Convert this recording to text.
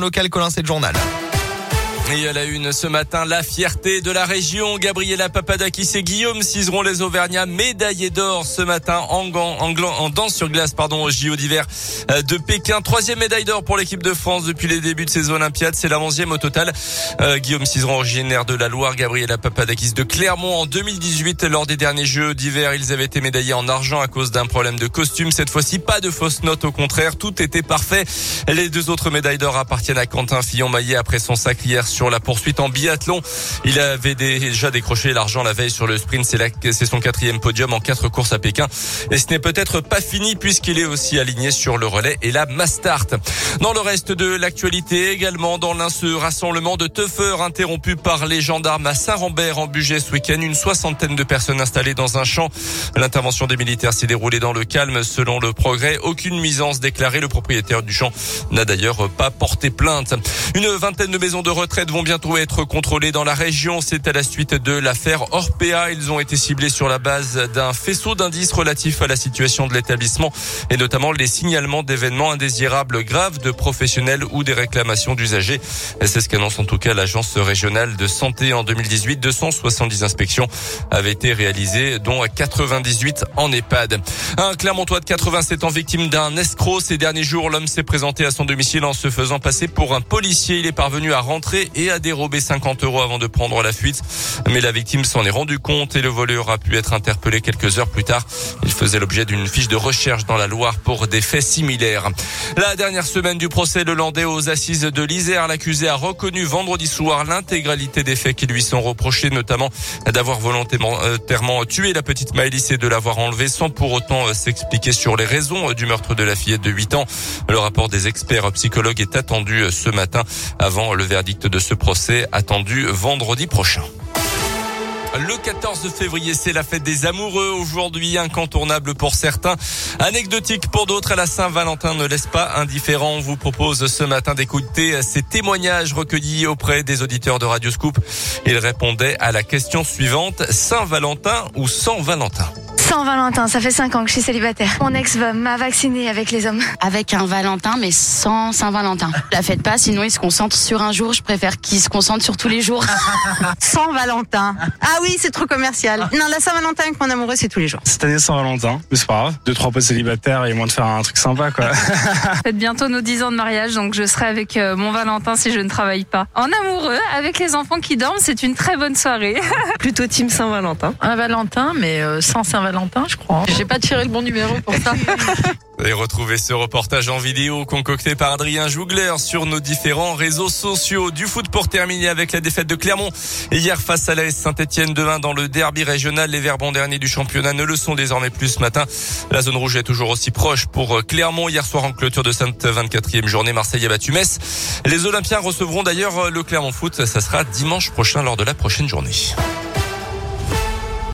local, Colin, c'est le journal. Et à la une ce matin, la fierté de la région. Gabriela Papadakis et Guillaume Cizeron, les Auvergnats, médaillés d'or ce matin en, en, en, danse sur glace, pardon, au JO d'hiver euh, de Pékin. Troisième médaille d'or pour l'équipe de France depuis les débuts de saison olympiade. C'est la onzième au total. Euh, Guillaume Cizeron, originaire de la Loire, Gabriela Papadakis de Clermont en 2018 lors des derniers Jeux d'hiver. Ils avaient été médaillés en argent à cause d'un problème de costume. Cette fois-ci, pas de fausses notes. Au contraire, tout était parfait. Les deux autres médailles d'or appartiennent à Quentin Fillon-Maillet après son sac hier sur la poursuite en biathlon. Il avait déjà décroché l'argent la veille sur le sprint. C'est son quatrième podium en quatre courses à Pékin. Et ce n'est peut-être pas fini puisqu'il est aussi aligné sur le relais et la Mastart. Dans le reste de l'actualité également, dans l'un rassemblement de teufeurs interrompu par les gendarmes à Saint-Rambert en budget ce week-end. Une soixantaine de personnes installées dans un champ. L'intervention des militaires s'est déroulée dans le calme selon le progrès. Aucune nuisance déclarée. Le propriétaire du champ n'a d'ailleurs pas porté plainte. Une vingtaine de maisons de retraite vont bientôt être contrôlés dans la région. C'est à la suite de l'affaire Orpea. Ils ont été ciblés sur la base d'un faisceau d'indices relatifs à la situation de l'établissement et notamment les signalements d'événements indésirables graves de professionnels ou des réclamations d'usagers. C'est ce qu'annonce en tout cas l'agence régionale de santé en 2018. 270 inspections avaient été réalisées, dont 98 en EHPAD. Un Clermontois de 87 ans victime d'un escroc. Ces derniers jours, l'homme s'est présenté à son domicile en se faisant passer pour un policier. Il est parvenu à rentrer et à dérobé 50 euros avant de prendre la fuite. Mais la victime s'en est rendu compte et le voleur a pu être interpellé quelques heures plus tard. Il faisait l'objet d'une fiche de recherche dans la Loire pour des faits similaires. La dernière semaine du procès le Landais aux assises de l'Isère, l'accusé a reconnu vendredi soir l'intégralité des faits qui lui sont reprochés, notamment d'avoir volontairement tué la petite Maëlys et de l'avoir enlevée sans pour autant euh, s'expliquer sur les raisons du meurtre de la fillette de 8 ans. Le rapport des experts psychologues est attendu euh, ce matin avant le verdict de ce procès attendu vendredi prochain. Le 14 février, c'est la fête des amoureux. Aujourd'hui, incontournable pour certains, anecdotique pour d'autres. La Saint-Valentin ne laisse pas indifférent. On vous propose ce matin d'écouter ces témoignages recueillis auprès des auditeurs de Radio Scoop. Ils répondaient à la question suivante. Saint-Valentin ou sans Valentin? Sans Valentin, ça fait 5 ans que je suis célibataire. Mon ex m'a vacciné avec les hommes. Avec un Valentin, mais sans Saint-Valentin. La faites pas, sinon il se concentre sur un jour. Je préfère qu'il se concentre sur tous les jours. sans Valentin. Ah oui, c'est trop commercial. Non, la Saint-Valentin avec mon amoureux, c'est tous les jours. Cette année, sans Valentin, mais c'est pas grave. Deux, trois potes célibataires et moins de faire un truc sympa, quoi. Faites bientôt nos 10 ans de mariage, donc je serai avec euh, mon Valentin si je ne travaille pas. En amoureux, avec les enfants qui dorment, c'est une très bonne soirée. Plutôt team Saint-Valentin. Un Valentin, mais euh, sans Saint-Valentin je crois. J'ai pas tiré le bon numéro pour ça. Et retrouvez ce reportage en vidéo concocté par Adrien Jougler sur nos différents réseaux sociaux. Du foot pour terminer avec la défaite de Clermont. Hier face à l'AS Saint-Etienne demain dans le derby régional. Les verbons derniers du championnat ne le sont désormais plus ce matin. La zone rouge est toujours aussi proche pour Clermont. Hier soir en clôture de cette 24e journée, Marseille a battu Metz. Les Olympiens recevront d'ailleurs le Clermont Foot. Ça sera dimanche prochain lors de la prochaine journée.